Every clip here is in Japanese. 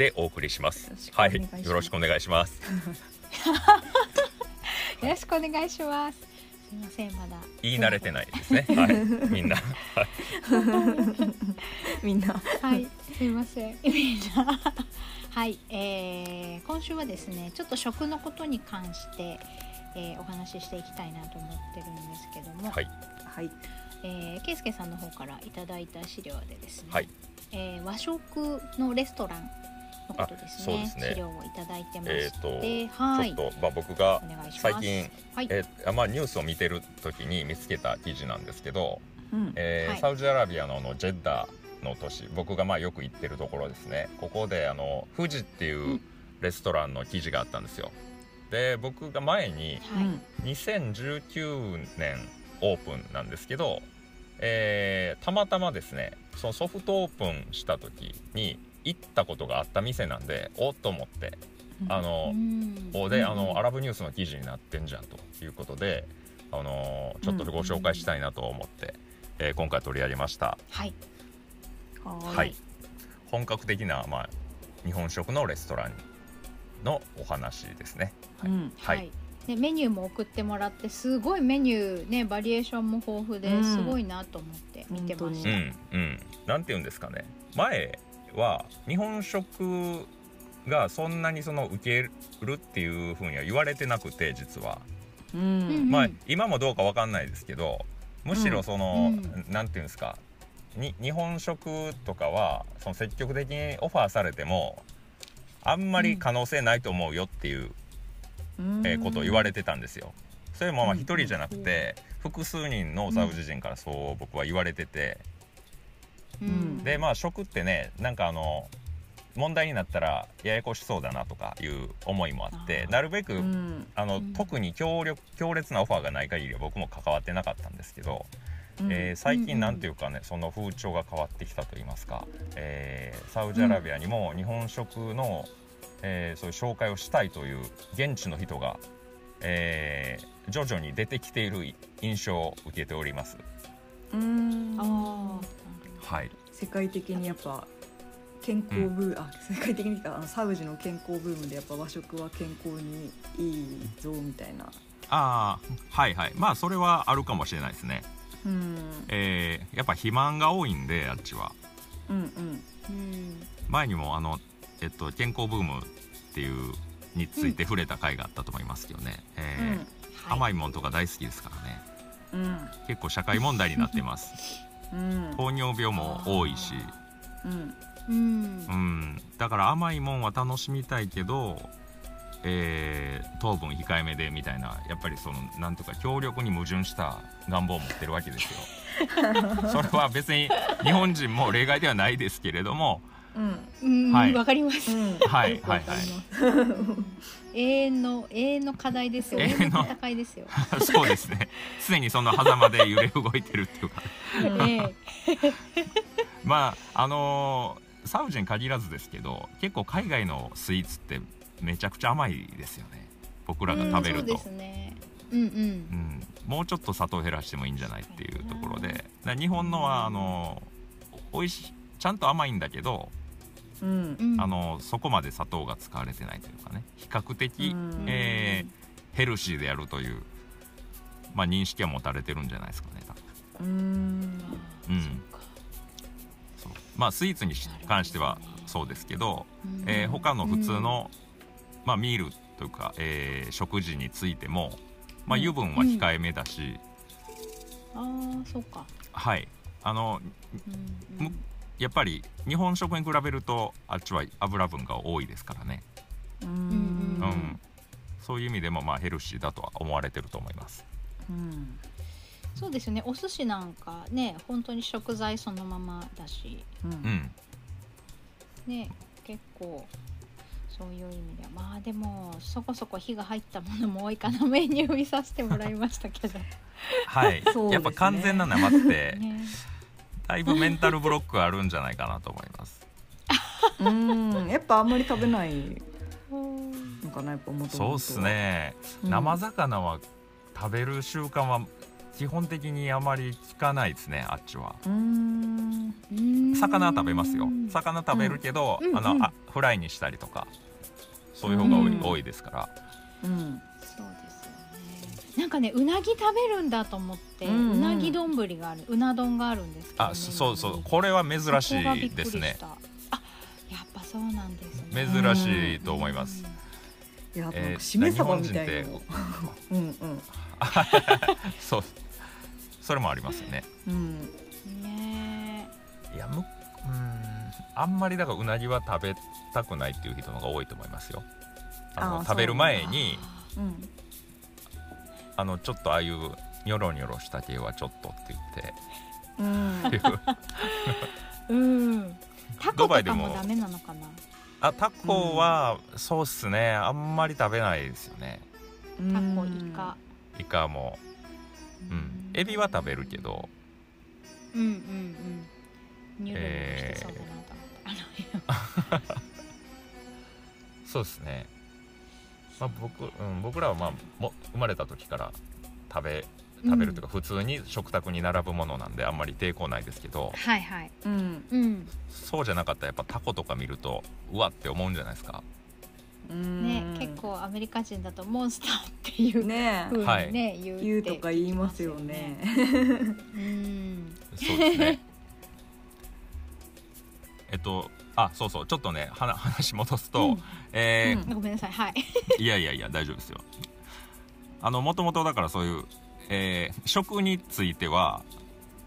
でお送りします。はいよろしくお願いします。よろしくお願いします。す みませんまだ。言い慣れてないですね。はいみんな。みんな。はい すみません。みんな。はい、えー、今週はですねちょっと食のことに関して、えー、お話ししていきたいなと思ってるんですけども、はい。はい。えー、ケイスケさんの方からいただいた資料でですね、はい。えー和食のレストランのことですね。あそうですね。資料をいただいてまして、と、はいちょっとまあ僕が最近はい、えーまあニュースを見てる時に見つけた記事なんですけど、うん。えーはい。サウジアラビアのあのジェッダの都市僕がまあよく行ってるところですね。ここであの富士っていううん。レストランの記事があったんですよ。で僕が前にはい。2019年オープンなんですけど、えーたまたまですねそのソフトオープンした時に行ったことがあった店なんでおっと思ってあの、うん。おであの、うんアラブニュースの記事になってんじゃんということであのちょっとご紹介したいなと思って、えー今回取り上げました。はい。ははい。本格的な、まあ、日本食のレストランのお話ですね。うん。はい。でメニューも送ってもらってすごいメニューねバリエーションも豊富でうん。すごいなと思って見てましうた、んうん。なんて言うんですかね。前は日本食がそんなにその受けるっていうふうには言われてなくて実は。うん。うん。まあ今もどうかわかんないですけどむしろその、うん。なんていうんですかに日本食とかはその積極的にオファーされてもあんまり可能性ないと思うよっていう、えーことを言われてたんですよ。それもまあうん。一人じゃなくて複数人のサウジ人からそう僕は言われてて、うん。でまあ食ってねなんかあの問題になったらややこしそうだなとかいう思いもあってなるべく、うん。あのうん。特に強力強烈なオファーがない限りは僕も関わってなかったんですけど、うん。えー最近なんていうかねその風潮が変わってきたと言いますか、えーサウジアラビアにも日本食の、えーそういう紹介をしたいという現地の人が、えー徐々に出てきている印象を受けております。うん。あはい、世界的にやっぱ健康ブー、あ世界的にか。あのサウジの健康ブームでやっぱ和食は健康にいいぞみたいな。あーはいはい。まあそれはあるかもしれないですね。うん。えーやっぱ肥満が多いんであっちは。うんうん。ーうん。前にもあの、えっと、健康ブームっていうについて触れた回があったと思いますけどね、えー甘いもんとか大好きですからねうん。結構社会問題になってます。うん。糖尿病も多いし、うん。うん。うん、だから甘いもんは楽しみたいけど、えー糖分控えめでみたいなやっぱりそのなんとか強力に矛盾した願望を持ってるわけですよ。それは別に日本人も例外ではないですけれどもうん。うんはい。わかります、うん。はいはいはい。永遠の永遠の課題ですよ。永永遠の戦いですよ。そうですね。常にその狭間で揺れ動いてるっていうか。ええ。まああのーサウジに限らずですけど結構海外のスイーツってめちゃくちゃ甘いですよね。僕らが食べると。うんそうですね。うんうん。うん、もうちょっと砂糖減らしてもいいんじゃないっていうところで。日本のはあの美味しいちゃんと甘いんだけど、うん。うん。あのそこまで砂糖が使われてないというかね。比較的、うん。えーヘルシーでやるという、まあ、認識は持たれてるんじゃないですかね多分。うん。うん。そう。まあスイーツに関してはそうですけど、えー他の普通の、まあ、ミールというか、えー食事についても、まあ、うん。油分は控えめだし、ああそうか、はい。あのうん。むやっぱり日本食に比べるとあっちは油分が多いですからね、ううん。うん。そういう意味でもまあヘルシーだとは思われてると思います。うん。そうですね。お寿司なんかね本当に食材そのままだし。うん。うん。ね結構そういう意味では。まあでもそこそこ火が入ったものも多いかな。メニュー見させてもらいましたけど、はい、そうですね。やっぱ完全な生って。ね、だいぶメンタルブロックあるんじゃないかなと思います。うんやっぱあんまり食べないうんのかなやっぱもとそうっすね、うん。生魚は食べる習慣は基本的にあまり聞かないですねあっちは。うん。魚は食べますよ。魚食べるけど、うんうんあのあフライにしたりとかそういう方が多い,、うん。多いですから。うん。そうでなんかねうなぎ食べるんだと思って、ううん。うんなぎ丼があるうな丼があるんですけどあそうそうこれは珍しそこがびっくりいですねした。あやっぱそうなんですね。珍しいと思います、いやなんかえーしめ鯖みたい日な本うんうん。そう。それもありますよね。うん。ねいやむうんあんまりだからうなぎは食べたくないっていう人の方が多いと思いますよ。あの食べる前にうんあのちょっとああいうニョロニョロした系はちょっとってうん言って。いううん。タコドバイでも。とかもダメなのかな？あタコは、そうっすね。あんまり食べないですよね。タコイカ。イカも。うん。エビは食べるけど。うんうんうん。ニュルニュルしてそうだなと思って、あの そうですね、まあ、僕、うん、僕らはまあも生まれた時から食べ食べるというか、普通に食卓に並ぶものなんであんまり抵抗ないですけどはいはい。うん。うん。そうじゃなかったらやっぱタコとか見るとうわって思うんじゃないですか。うん。ね、結構アメリカ人だとモンスターっていうね風にはい。ね、言う言うとか言いますよね。うん。そうですね。えっとあそうそう。ちょっとね 話戻すと、うん。えーうん。ごめんなさい。はい。いやいやいや大丈夫ですよ。あのもともとだからそういう、えー食については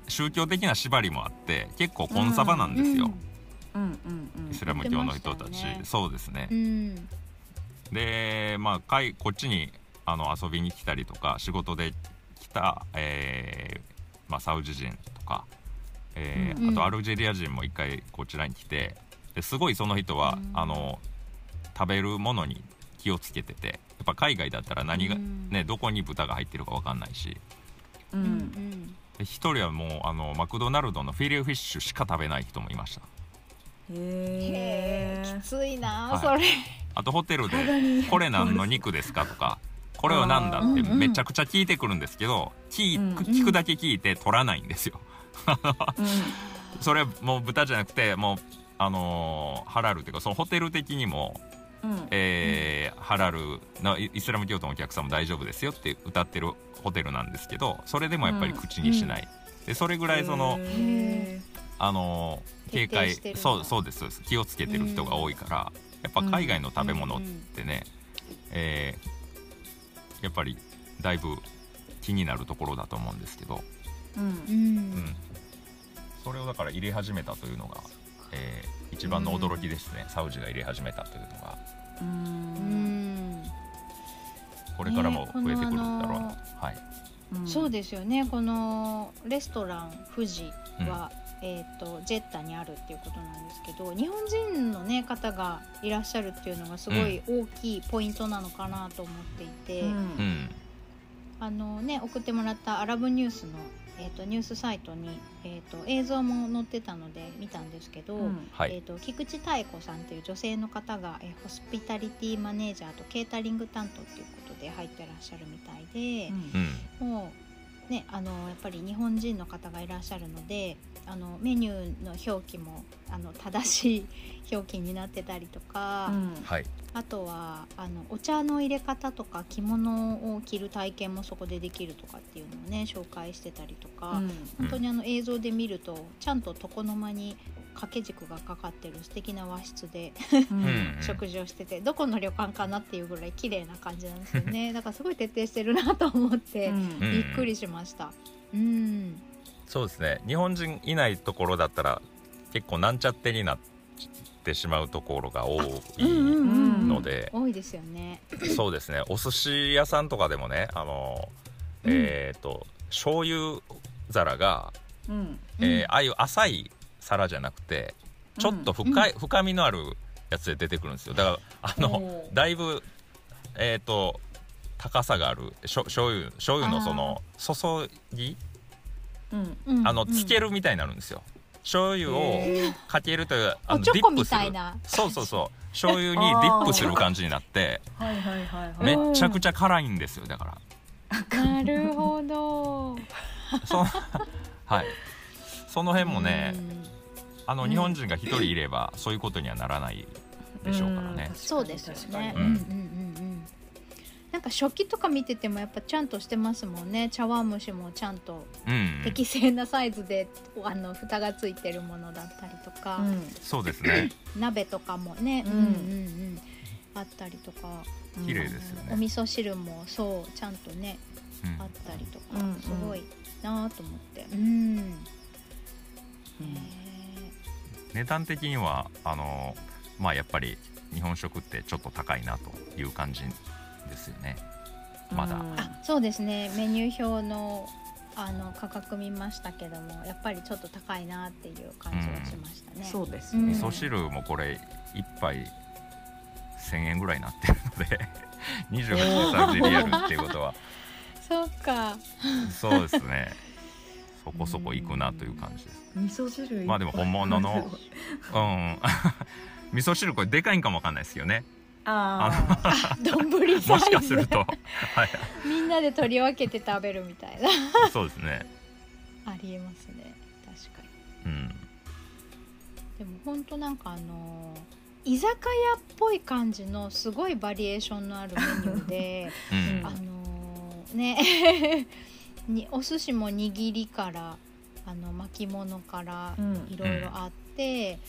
宗教的な縛りもあって結構コンサバなんですよ、うん。うん。うん。イスラム教の人たち、ね。そうですね。う、ん。でまあかいこっちにあの遊びに来たりとか仕事で来た、えーまあ、サウジ人とか、えーうんあとアルジェリア人も一回こちらに来てですごいその人は、うん。あの食べるものに気をつけててやっぱ海外だったら何が、うん。ね、どこに豚が入ってるか分かんないし。ううんん。で一人はもうあのマクドナルドのフィレオフィッシュしか食べない人もいました。へへええきついな、はい。それ。あとホテルで体に「これ何の肉ですか?」とか「これは何だ?」ってめちゃくちゃ聞いてくるんですけど聞くだけ聞いて取らないんですよ。それもう豚じゃなくてもうあのーハラルっていうかそのホテル的にも、うん。えーハラルのイイスラム教徒のお客さんも大丈夫ですよって歌ってるホテルなんですけどそれでもやっぱり口にしない、でそれぐらいその、へあのー警戒そうそうですそうです。気をつけてる人が多いから、やっぱ海外の食べ物ってね、えーやっぱりだいぶ気になるところだと思うんですけど、ーうん。うん。うん、それをだから入れ始めたというのが、えー一番の驚きですね、サウジが入れ始めたというのが。ううん。んこれからも増えてくるんだろうな、ねはい、うん。そうですよね。このレストラン富士は、えー、とジェッタにあるっていうことなんですけど日本人の、ね、方がいらっしゃるっていうのがすごい大きいポイントなのかなと思っていて、うんうん。あのね、送ってもらったアラブニュースの、えー、とニュースサイトに、えー、と映像も載ってたので見たんですけど、うん。はい、えー、と菊池妙子さんという女性の方が、えーホスピタリティマネージャーとケータリング担当ということで入ってらっしゃるみたいで。うん。もうねあのやっぱり日本人の方がいらっしゃるのであのメニューの表記もあの正しい 表記になってたりとか、うん。はい。あとはあのお茶の入れ方とか着物を着る体験もそこでできるとかっていうのをね紹介してたりとか、本当にあの映像で見るとちゃんと床の間に掛け軸がかかってる素敵な和室でう うんん。食事をしててどこの旅館かなっていうぐらい綺麗な感じなんですよね。だからすごい徹底してるなと思って。うん。うんびっくりしました。うん。そうですね。日本人いないところだったら結構なんちゃってになってしまうところが多いんので、多いですよね。そうですね。お寿司屋さんとかでもねあの、えっ、と醤油皿が、うん。えーうんああいう浅い皿じゃなくてちょっと深い、深みのあるやつで出てくるんですよ。だからあのだいぶえっ、と高さがあるしょ醤油醤油のその注ぎ？うん。うん。あのうん。つけるみたいになるんですよ。醤油をかけるというあのディップする。そうそうそう。醤油にディップする感じになってはいはいはいはい。めっちゃくちゃ辛いんですよだから。なるほど。そはい。その辺もねうんあのうん。日本人が一人いればそういうことにはならないでしょうからね。んそうですよね。ううん。んうんうんうん。なんか食器とか見ててもやっぱちゃんとしてますもんね。茶碗蒸しもちゃんとうん。適正なサイズであの蓋がついてるものだったりとか、うん。そうですね。鍋とかもね、ううんんうんうん。あったりとか、綺麗ですよね。お味噌汁もそうちゃんとねうん。あったりとか、うんすごいなと思って。うん。うん値段的にはあのまあやっぱり日本食ってちょっと高いなという感じですよね。まだ。うん。あそうですね。メニュー表のあの価格見ましたけどもやっぱりちょっと高いなっていう感じはしましたね。そうですうん。ね味噌汁もこれ一杯1000円ぐらいになってるので28サウジリアルっていうことは。そうか。そうですねそこそこいくなという感じです。味噌汁まあでも本物の うん。味噌汁これでかいんかもわかんないですよね。ああ、丼サもイズ。しかすると。はい。みんなで取り分けて食べるみたいな。そうですね。ありえますね。確かに。うん。でも本当なんかあの居酒屋っぽい感じのすごいバリエーションのあるメニューで、うん。あのねにお寿司も握りからあの巻物からうん。いろいろあって、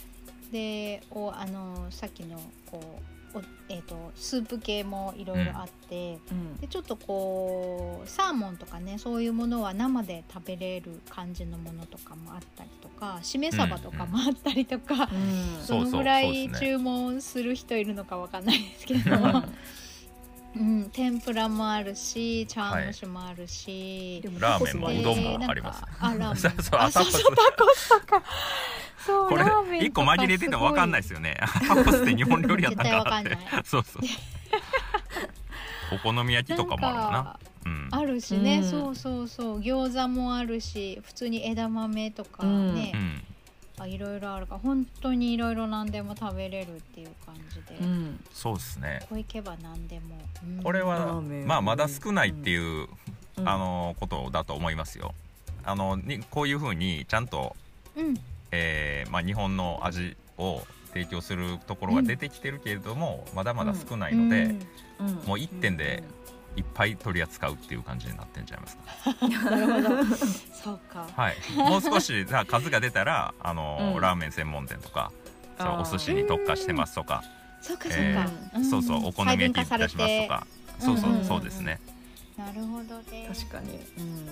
でおあのさっきのこうお、えー、とスープ系もいろいろあって、うん。でちょっとこうサーモンとかねそういうものは生で食べれる感じのものとかもあったりとかしめ鯖とかもあったりとか、うん。そそうのぐらい注文する人いるのかわかんないですけど、うん、天ぷらもあるし茶碗蒸しもあるし。でもラーメンもでうどんもあります。ねあラーメン。そうそうスそうそうタコス。とか。そうこれラーメンとか一個紛れてても分かんないですよね。タコスって日本料理やったんかなって。絶対わかんない。そうそう。お好み焼きとかもあるのかな。なんかうん。あるしね、うん。そうそうそう。餃子もあるし普通に枝豆とかうんね。う、んあいろいろあるから本当にいろいろ何でも食べれるっていう感じで、こうん。そうですね。こ行けば何でも、うん。これはまあまだ少ないっていううん。あのことだと思いますよ。あのにこういうふうにちゃんとうん。えーまあ、日本の味を提供するところが出てきてるけれども、まだまだ少ないので、うん。うん。もう一点でいっぱい取り扱うっていう感じになってんちゃいますか？なるほど。そうか。はい、もう少しさ数が出たらあの、うん。ラーメン専門店とかそうお寿司に特化してますとか、そうかそうか、えーん。そうそうお好み焼き出しますとか。そうそう、うんうんうん。そうですね。なるほどね。確かに。うん。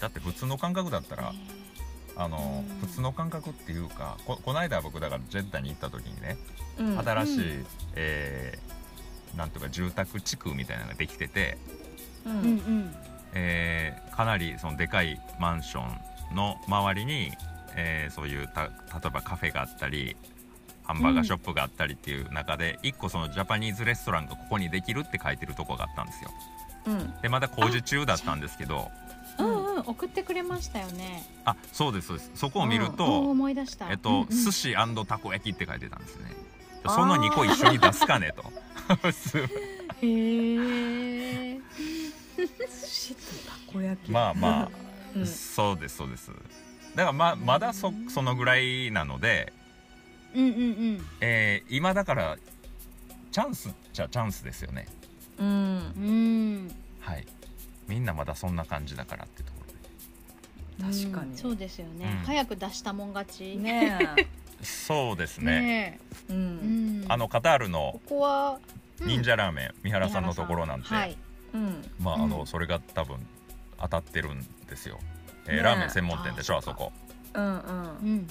だって普通の感覚だったらあの、うん。普通の感覚っていうかここの間僕だからジェッダに行った時にねうん。新しい、うえーなんとか住宅地区みたいなのができてて、ううんうん。んえーかなりそのでかいマンションの周りに、えーそういうた例えばカフェがあったりハンバーガーショップがあったりっていう中で、一個そのジャパニーズレストランがここにできるって書いてるとこがあったんですよ。うん。でまだ工事中だったんですけどうんうん。送ってくれましたよね。あそうですそうです。そこを見るおと、思い出した。えっと、うんうん。寿司たこ焼きって書いてたんですねその2個一緒に出すかねと。すへえ寿司とたこ焼きまあまあうん。そうですそうです。だからままだそそのぐらいなので、うんうんうん。えー今だからチャンスじゃチャンスですよね。うん。うん。はい。みんなまだそんな感じだからってところで。確かに。うん。そうですよね、うん。早く出したもん勝ち。ね そうですね。ねえ。うん。ん。あのカタールのここは、うん。忍者ラーメン、三原さんのところなんて、はい。うん。まああの、うん。それが多分当たってるんですよ、えーねえ。ラーメン専門店でしょああそこ。うんうん。うん。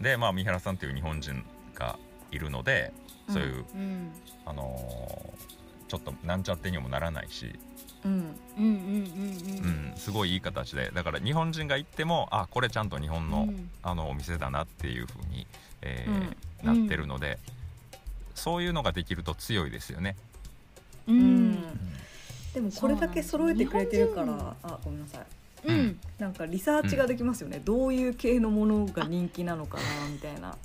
でまあ三原さんっていう日本人がいるのでそういう、うん。あのーちょっとなんちゃってにもならないし、うん。うんうんうんうん、すごいいい形で。だから日本人が行ってもあこれちゃんと日本の,、うん。あのお店だなっていう風に、えーうん。なってるので、そういうのができると強いですよね。ううん。ん。でもこれだけ揃えてくれてるからあごめんなさい。うん。なんかリサーチができますよね、どういう系のものが人気なのかなみたいな。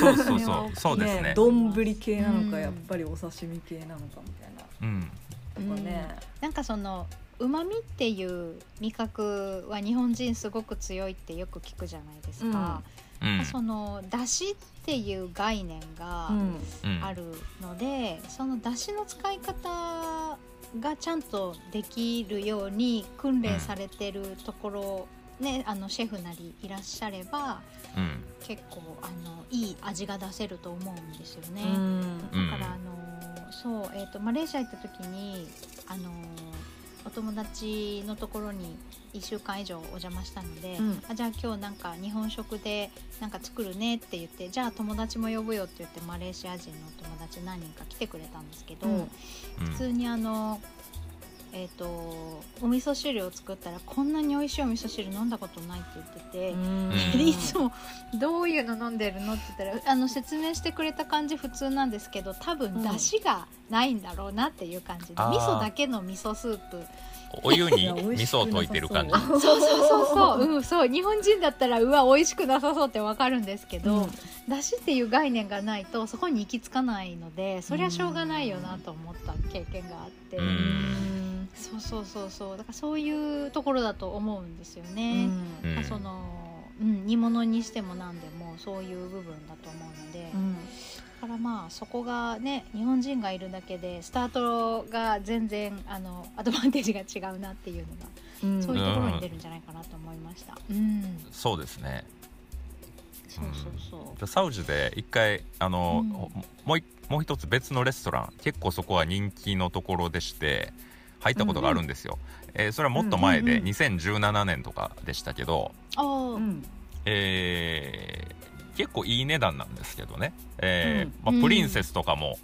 そうそうそう。そうですね。丼系なのか、うんやっぱりお刺身系なのかみたいな。うんとかね、なんかそのうまみっていう味覚は日本人すごく強いってよく聞くじゃないですか、うん。そのだしっていう概念がうん。うんあるので、そのだしの使い方がちゃんとできるように訓練されてるところ、ねあのシェフなりいらっしゃればうん。結構あのいい味が出せると思うんですよね。うん。うん。だからあのそう、えー、とマレーシア行った時にあのお友達のところに1週間以上お邪魔したので、うんあじゃあ今日なんか日本食でなんか作るねって言ってじゃあ友達も呼ぶよって言ってマレーシア人のお友達何人か来てくれたんですけど、うんうん普通にあの。えー、とお味噌汁を作ったらこんなに美味しいお味噌汁飲んだことないって言ってて、うん。でいつもどういうの飲んでるのって言ったらあの説明してくれた感じ普通なんですけど多分出汁がないんだろうなっていう感じで、あー。味噌だけの味噌スープ。お湯に 味噌を溶いてる感じ。そうそうそうそう、うん、そう。日本人だったらうわ美味しくなさそうってわかるんですけど、うん。出汁っていう概念がないとそこに行き着かないのでそりゃしょうがないよなと思った経験があって、ううんんそうそうそうそう。だからそういうところだと思うんですようね。ん。うんそのうん、煮物にしても何でもそういう部分だと思うので、うん。だからまあそこがね日本人がいるだけでスタートが全然あのアドバンテージが違うなっていうのが、うん。そういうところに出るんじゃないかなと思いました。うん、そうですね。そうそうそう。でサウジで一回あの、うん。もういもう一つ別のレストラン。結構そこは人気のところでして入ったことがあるんですよ。えーそれはもっと前でうんうんうん。2017年とかでしたけど、うんえー結構いい値段なんですけどね、えーうん。まあ、うん。プリンセスとかも、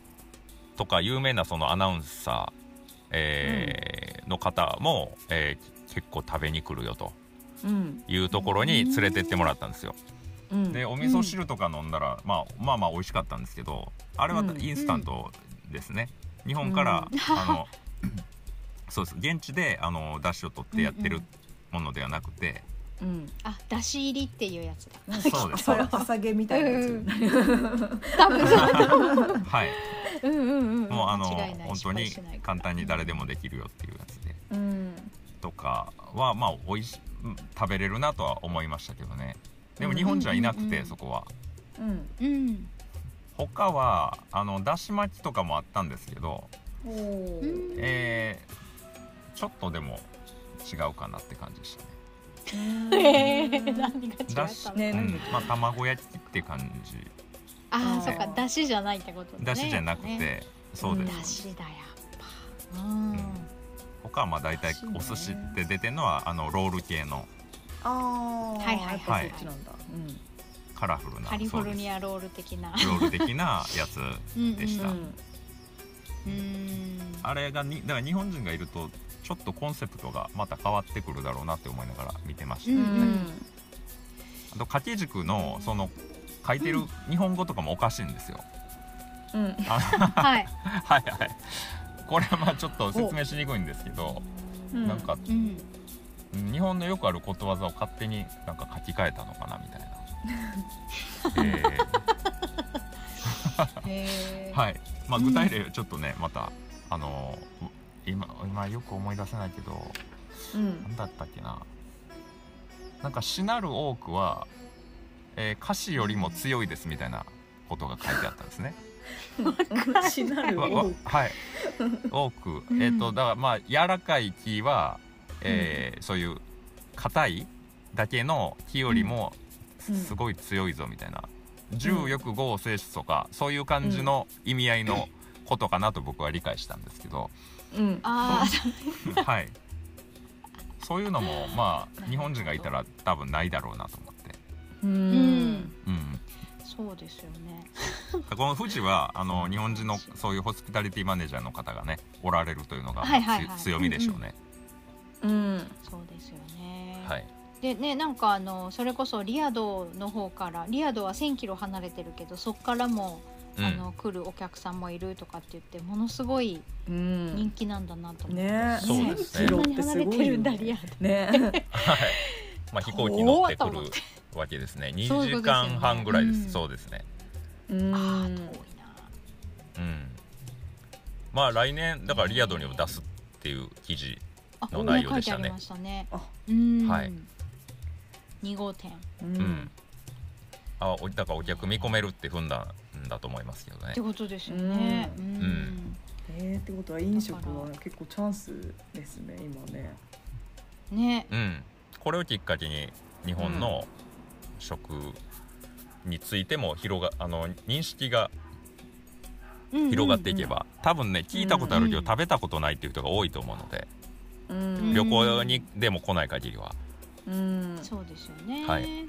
とか有名なそのアナウンサー、えーの方も、えー結構食べに来るよとうん。いうところに連れてってもらったんですよ。うん。でお味噌汁とか飲んだら、まあ、まあまあ美味しかったんですけどあれはうん。インスタントですね、日本から、あの そうです。現地であの出汁を取ってやってるものではなくて、うん。あだし入りっていうやつだ。なん。か そうです。朝朝毛みたいなやつ、うん。多分そう。はい。うんうんうん。もうあの本当に簡単に誰でもできるよっていうやつで。うん。とかはまあ美味しうん食べれるなとは思いましたけどね。でも日本じゃいなくて、うんうんうん。そこは。うん。うん。他はあのだし巻きとかもあったんですけど。えーちょっとでも違うかなって感じでしたね。えー、何が違っただし、の、うん。まあ卵焼きって感じ。ああ、そっか、だしじゃないってことだね。だしじゃなくて、ね。そうです、だしだやっぱ。うん。他はまあ大体だしねお寿司で出てるのはあのロール系の。ああはいはいやっぱそっちなんだ、カラフルなカリフォルニアアロール的な。ロール的なやつうんでしたうん。うん。あれがにだから日本人がいるとちょっとコンセプトがまた変わってくるだろうなって思いながら見てました、うんうん。あと掛け軸のその書いてる日本語とかもおかしいんですよ、うん。あはい。はいはい。これはまあちょっと説明しにくいんですけど、うん。なんかうん。うん日本のよくあることわざを勝手になんか書き換えたのかなみたいな、え。ー。はい。まあ具体例ちょっとねまたあの今今よく思い出せないけどうん。何だったっけな。なんかしなる多くは、えー歌詞よりも強いですみたいなことが書いてあったんですね。しなるわわおうはい。多くうん。えっ、とだからまあ柔らかい木は、えーそういう硬いだけの木よりもうん。すごい強いぞみたいな。重欲豪性質とかそういう感じの意味合いのことかなと僕は理解したんですけど、うんああ、はい。そういうのもまあ日本人がいたら多分ないだろうなと思って、ううん。ん。うん、そうですよね。この富士はあの日本人のそういうホスピタリティマネージャーの方がねおられるというのが、はいはいはい。つ強みでしょうね、うんそうですよね。はい。でねなんかあのそれこそリアドの方からリアドは1,000キロ離れてるけどそっからも、うん。あの来るお客さんもいるとかって言ってものすごいうん。人気なんだなと思って、ね。そうですね。そんなに離れてるんだリアドね はい。まあ、飛行機乗ってくるわけですね。2 そういうことですよね。時間半ぐらいです。うん。そうですね。うん。あー遠いな。うん。まあ来年だからリアドにも出すっていう記事あの内容でしたね書いてありましたね。はい。2号店。ううんん。あおだからお客見込めるって踏んだん。だと思いますけどね。ってことですよね。ううん。ん。えー、ってことは飲食は結構チャンスですね今ね。ね。うん。これをきっかけに日本の食についても広があの認識が広がっていけば、多分ね聞いたことあるけど、うん。食べたことないっていう人が多いと思うので、うん。旅行にでも来ない限りは。うん。そうですよね。はい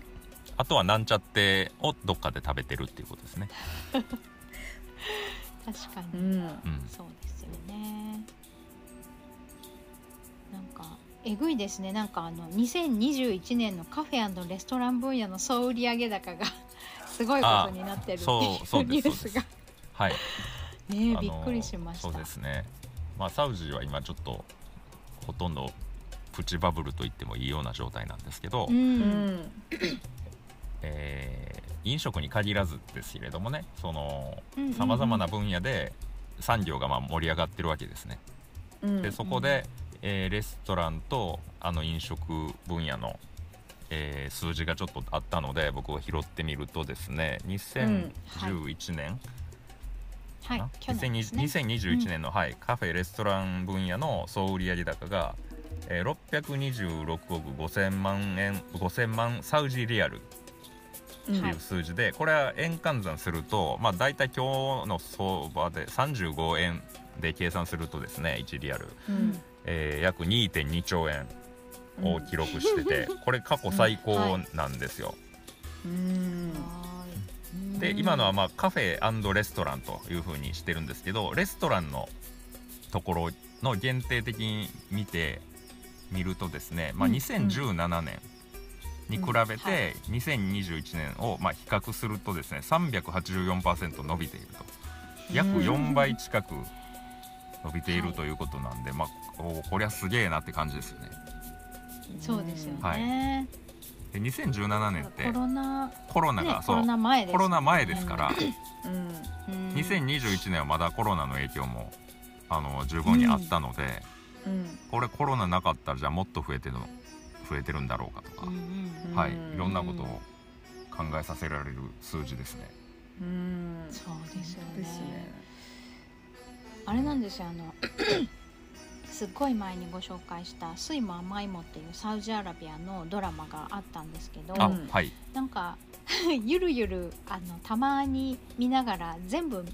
あとはなんちゃってをどっかで食べてるっていうことですね。確かに、うん。うん。そうですよね。なんかえぐいですね。なんかあの2021年のカフェレストラン分野の総売上高が すごいことになってるっていううニュースが。はい。ねびっくりしました。そうですね。まあサウジは今ちょっとほとんどプチバブルと言ってもいいような状態なんですけど、ううんんえー飲食に限らずですけれどもねそのうんうんうん。さまざまな分野で産業がまあ盛り上がってるわけですね。うんでそこで、えーレストランとあの飲食分野の、えー数字がちょっとあったので僕が拾ってみるとですね2011年、はい。な？去年ですね。2021年の、はい、カフェレストラン分野の総売上高が、えー626億5000万円5000万サウジリアルうんっていう数字で、これは円換算すると、まあ、大体今日の相場で35円で計算するとですね1リアル、うん。えー約2.2兆円を記録してて、これ過去最高なんですよ。うん。で今のはまあカフェレストランというふうにしてるんですけどレストランのところの限定的に見てみるとですね、まあ、うん。2017年に比べて2021年をまあ比較するとですね384%伸びていると。約4倍近く伸びているということなんで、まあおこりゃすげえなって感じですよね。そうですよね、はい。で2017年ってコロナコロナが、ねコそうロナ前です。コロナ前ですから。うん。うん。2021年はまだコロナの影響もあの十分にあったので、うん。これコロナなかったらじゃあもっと増えてるの増えてるんだろうかとかうん、うんうんはいいろんなことを考えさせられる数字ですね。うんそうですよねあれなんですよあの すっごい前にご紹介した「酸いも甘いも」っていうサウジアラビアのドラマがあったんですけど、はい。なんか ゆるゆるあのたまに見ながら全部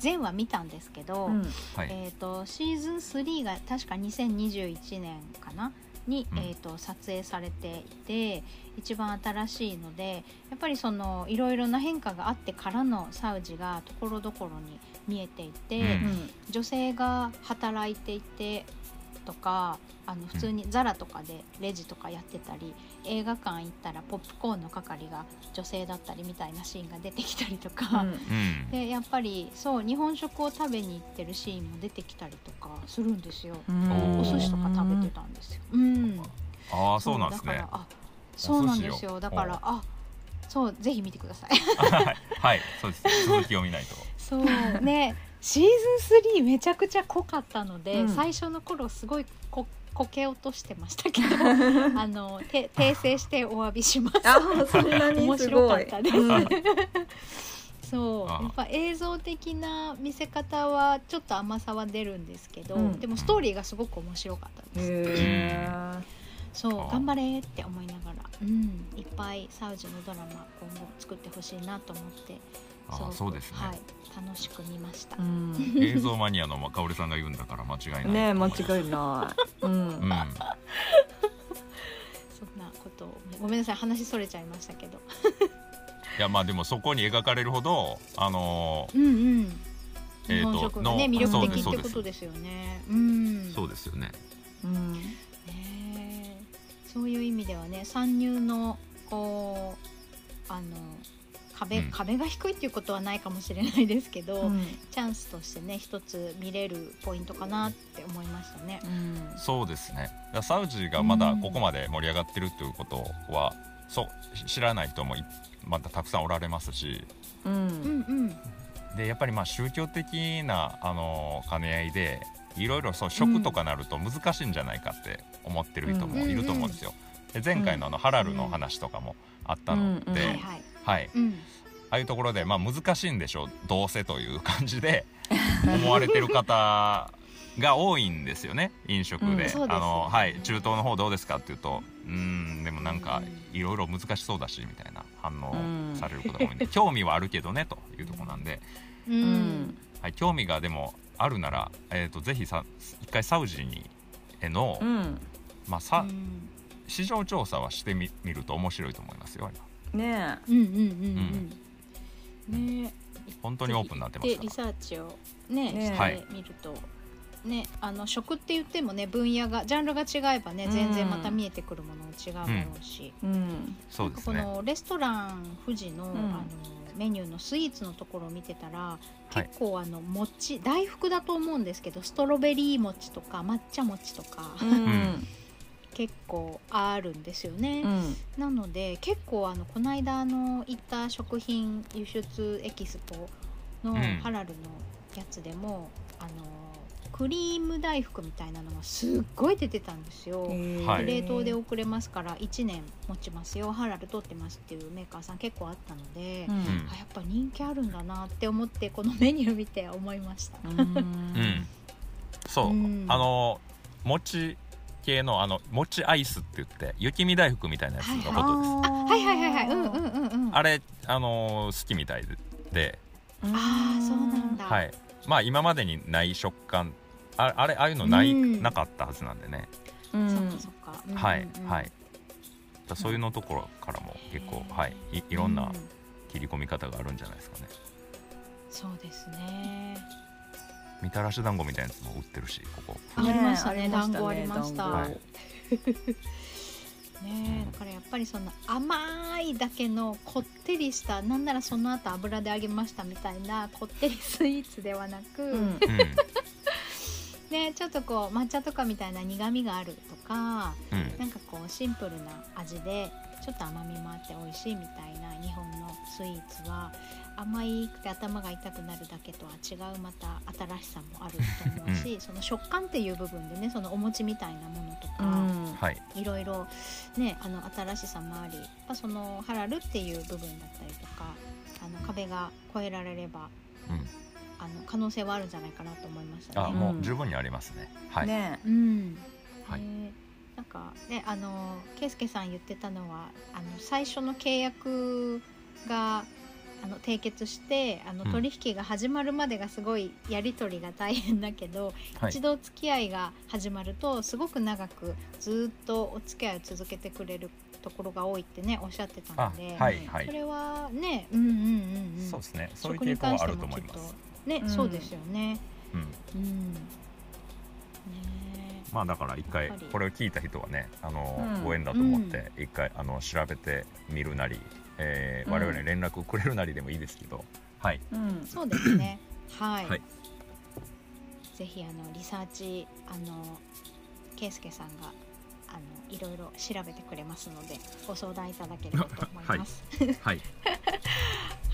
全話見たんですけど、うんはい。えー、とシーズン3が確か2021年かなに、うん。えー、と撮影されていて一番新しいのでやっぱりそのいろいろな変化があってからのサウジがところどころに見えていて、うん。女性が働いていてとかあの普通にザラとかでレジとかやってたり、映画館行ったらポップコーンの係が女性だったりみたいなシーンが出てきたりとか。うん。でやっぱりそう日本食を食べに行ってるシーンも出てきたりとかするんですよ。うんお寿司とか食べてたんですよ。うん。ああ、そうなんですねそうなんですよ。だからあそうぜひ見てください。はい、はい、そうです。続きを見ないと。そうねシーズン3めちゃくちゃ濃かったので、うん。最初の頃すごいここけ落としてましたけど あのて訂正してお詫びします。あそんなに面すごい。白かったです。うん。そう。やっぱ映像的な見せ方はちょっと甘さは出るんですけど、うん。でもストーリーがすごく面白かったです。へそう頑張れって思いながら、うん、いっぱいサウジのドラマ今後作ってほしいなと思ってあそうですね。はい、楽しく見ました。ーうん。映像マニアのまかおりさんが言うんだから間違いないね。間違いない。うん。うん。そんなことをごめんなさい話それちゃいましたけど。いやまあでもそこに描かれるほどあのうんうん。日えーと本食がねの魅力的ってことですよね。うん。そうですよね。うん。ねえ。そういう意味ではね参入のこうあの壁、うん。壁が低いっていうことはないかもしれないですけど、うん。チャンスとしてね一つ見れるポイントかなって思いましたね。うん。そうですね。サウジがまだここまで盛り上がってるっていうことは、そう知らない人もいまたたくさんおられますし。ううんん。でやっぱりまあ宗教的なあの兼ね合いでいろいろそう食とかなると難しいんじゃないかって思ってる人もいると思うんですよ。で前回のあのハラルの話とかもあったので、うんうんはい。うん。ああいうところで、まあ、難しいんでしょう。どうせという感じで 思われてる方が多いんですよね。飲食で,、あのはい、中東の方どうですかっていうとうーんでもなんかうんいろいろ難しそうだしみたいな反うん。応されることが多いんで、興味はあるけどねというところなんで、う。うんん。はい、興味がでもあるなら、えー、とぜひさ一回サウジにへの、うん。まあ、さうん。市場調査はしてみ見ると面白いと思いますよ今ねうんうんうんうん。ね。本当にオープンになってますからでリサーチをねねしてみると。ね、あの食って言ってもね分野がジャンルが違えばね全然また見えてくるものも違うだろうし、えうん。そうですね。このレストラン富士の,、ん。あのメニューのスイーツのところを見てたらはい。結構あの餅大福だと思うんですけどストロベリー餅とか抹茶餅とか、うん 結構あるんですよね。うん。なので結構あのこの間あの行った食品輸出エキスポのうん。ハラルのやつでも、あのクリーム大福みたいなのがすっごい出てたんですよ。はい冷凍で送れますから1年持ちますよ。ハラル取ってますっていうメーカーさん結構あったので、うん。あやっぱ人気あるんだなって思ってこのメニュー見て思いました。うん。うん、そう、うんあの餅系のあの餅アイスって言って雪見大福みたいなやつのことです、あはいはいはいはい。うんうんうんうん。あれあの好きみたいで。あーそうなんだ。はい。まあ今までにない食感。ああれああいうのない、うん。なかったはずなんでね、うんそっかそっか。うんうんうん。はいはい。だそういうのところからも結構はい。いいろんうな切り込み方があるんじゃないですかね。そうですね。みたらし団子みたいなやつも売ってるしここ。ありましたね団子ありました。ねえだからやっぱりその甘いだけのこってりしたなんならその後油で揚げましたみたいなこってりスイーツではなく、うん。う んねちょっとこう抹茶とかみたいな苦みがあるとかうん。なんかこうシンプルな味でちょっと甘みもあって美味しいみたいな日本のスイーツは甘いくて頭が痛くなるだけとは違うまた新しさもあると思うし、その食感っていう部分でねそのお餅みたいなものとか、うん。はい。いろいろねあの新しさもあり、まあ、そのハラルっていう部分だったりとかあの壁が越えられればうん。あの可能性はあるんじゃないかなと思いましたね。あもう十分にありますね。はい、ね。うん。はい。ねなんかねあの圭介さん言ってたのはあの最初の契約があの締結してあのうん。取引が始まるまでがすごいやり取りが大変だけど、はい。一度付き合いが始まるとすごく長くずっとお付き合いを続けてくれるところが多いってねおっしゃってたあので、はいはい。それはねうんうんうんうん。そうですね。そういう傾向はあると思います。とね、うん。そうですよね。うん。うん。ねまあだから一回これを聞いた人はねあの、うん。ご縁だと思って一回あの調べてみるなり、えーうん。我々に連絡をくれるなりでもいいですけど、はい。うん。そうですね。はい。はい。ぜひあのリサーチあの圭介さんがあのいろいろ調べてくれますのでご相談いただければと思います。はい。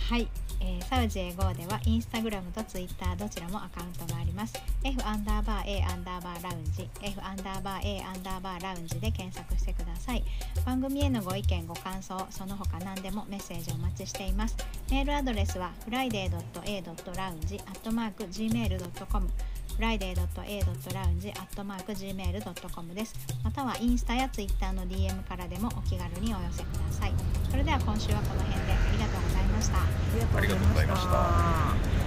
はい、えーサウジエゴではインスタグラムとツイッターどちらもアカウントがあります。F アンダーバー A アンダーバーラウンジ。F アンダーバー A アンダーバーラウンジで検索してください。番組へのご意見ご感想その他何でもメッセージお待ちしています。メールアドレスは friday.a.lounge.gmail.com friday.a.lounge.gmail.com です。またはインスタやツイッターの DM からでもお気軽にお寄せください。それでは今週はこの辺で。ありがとうございました。ありがとうございました。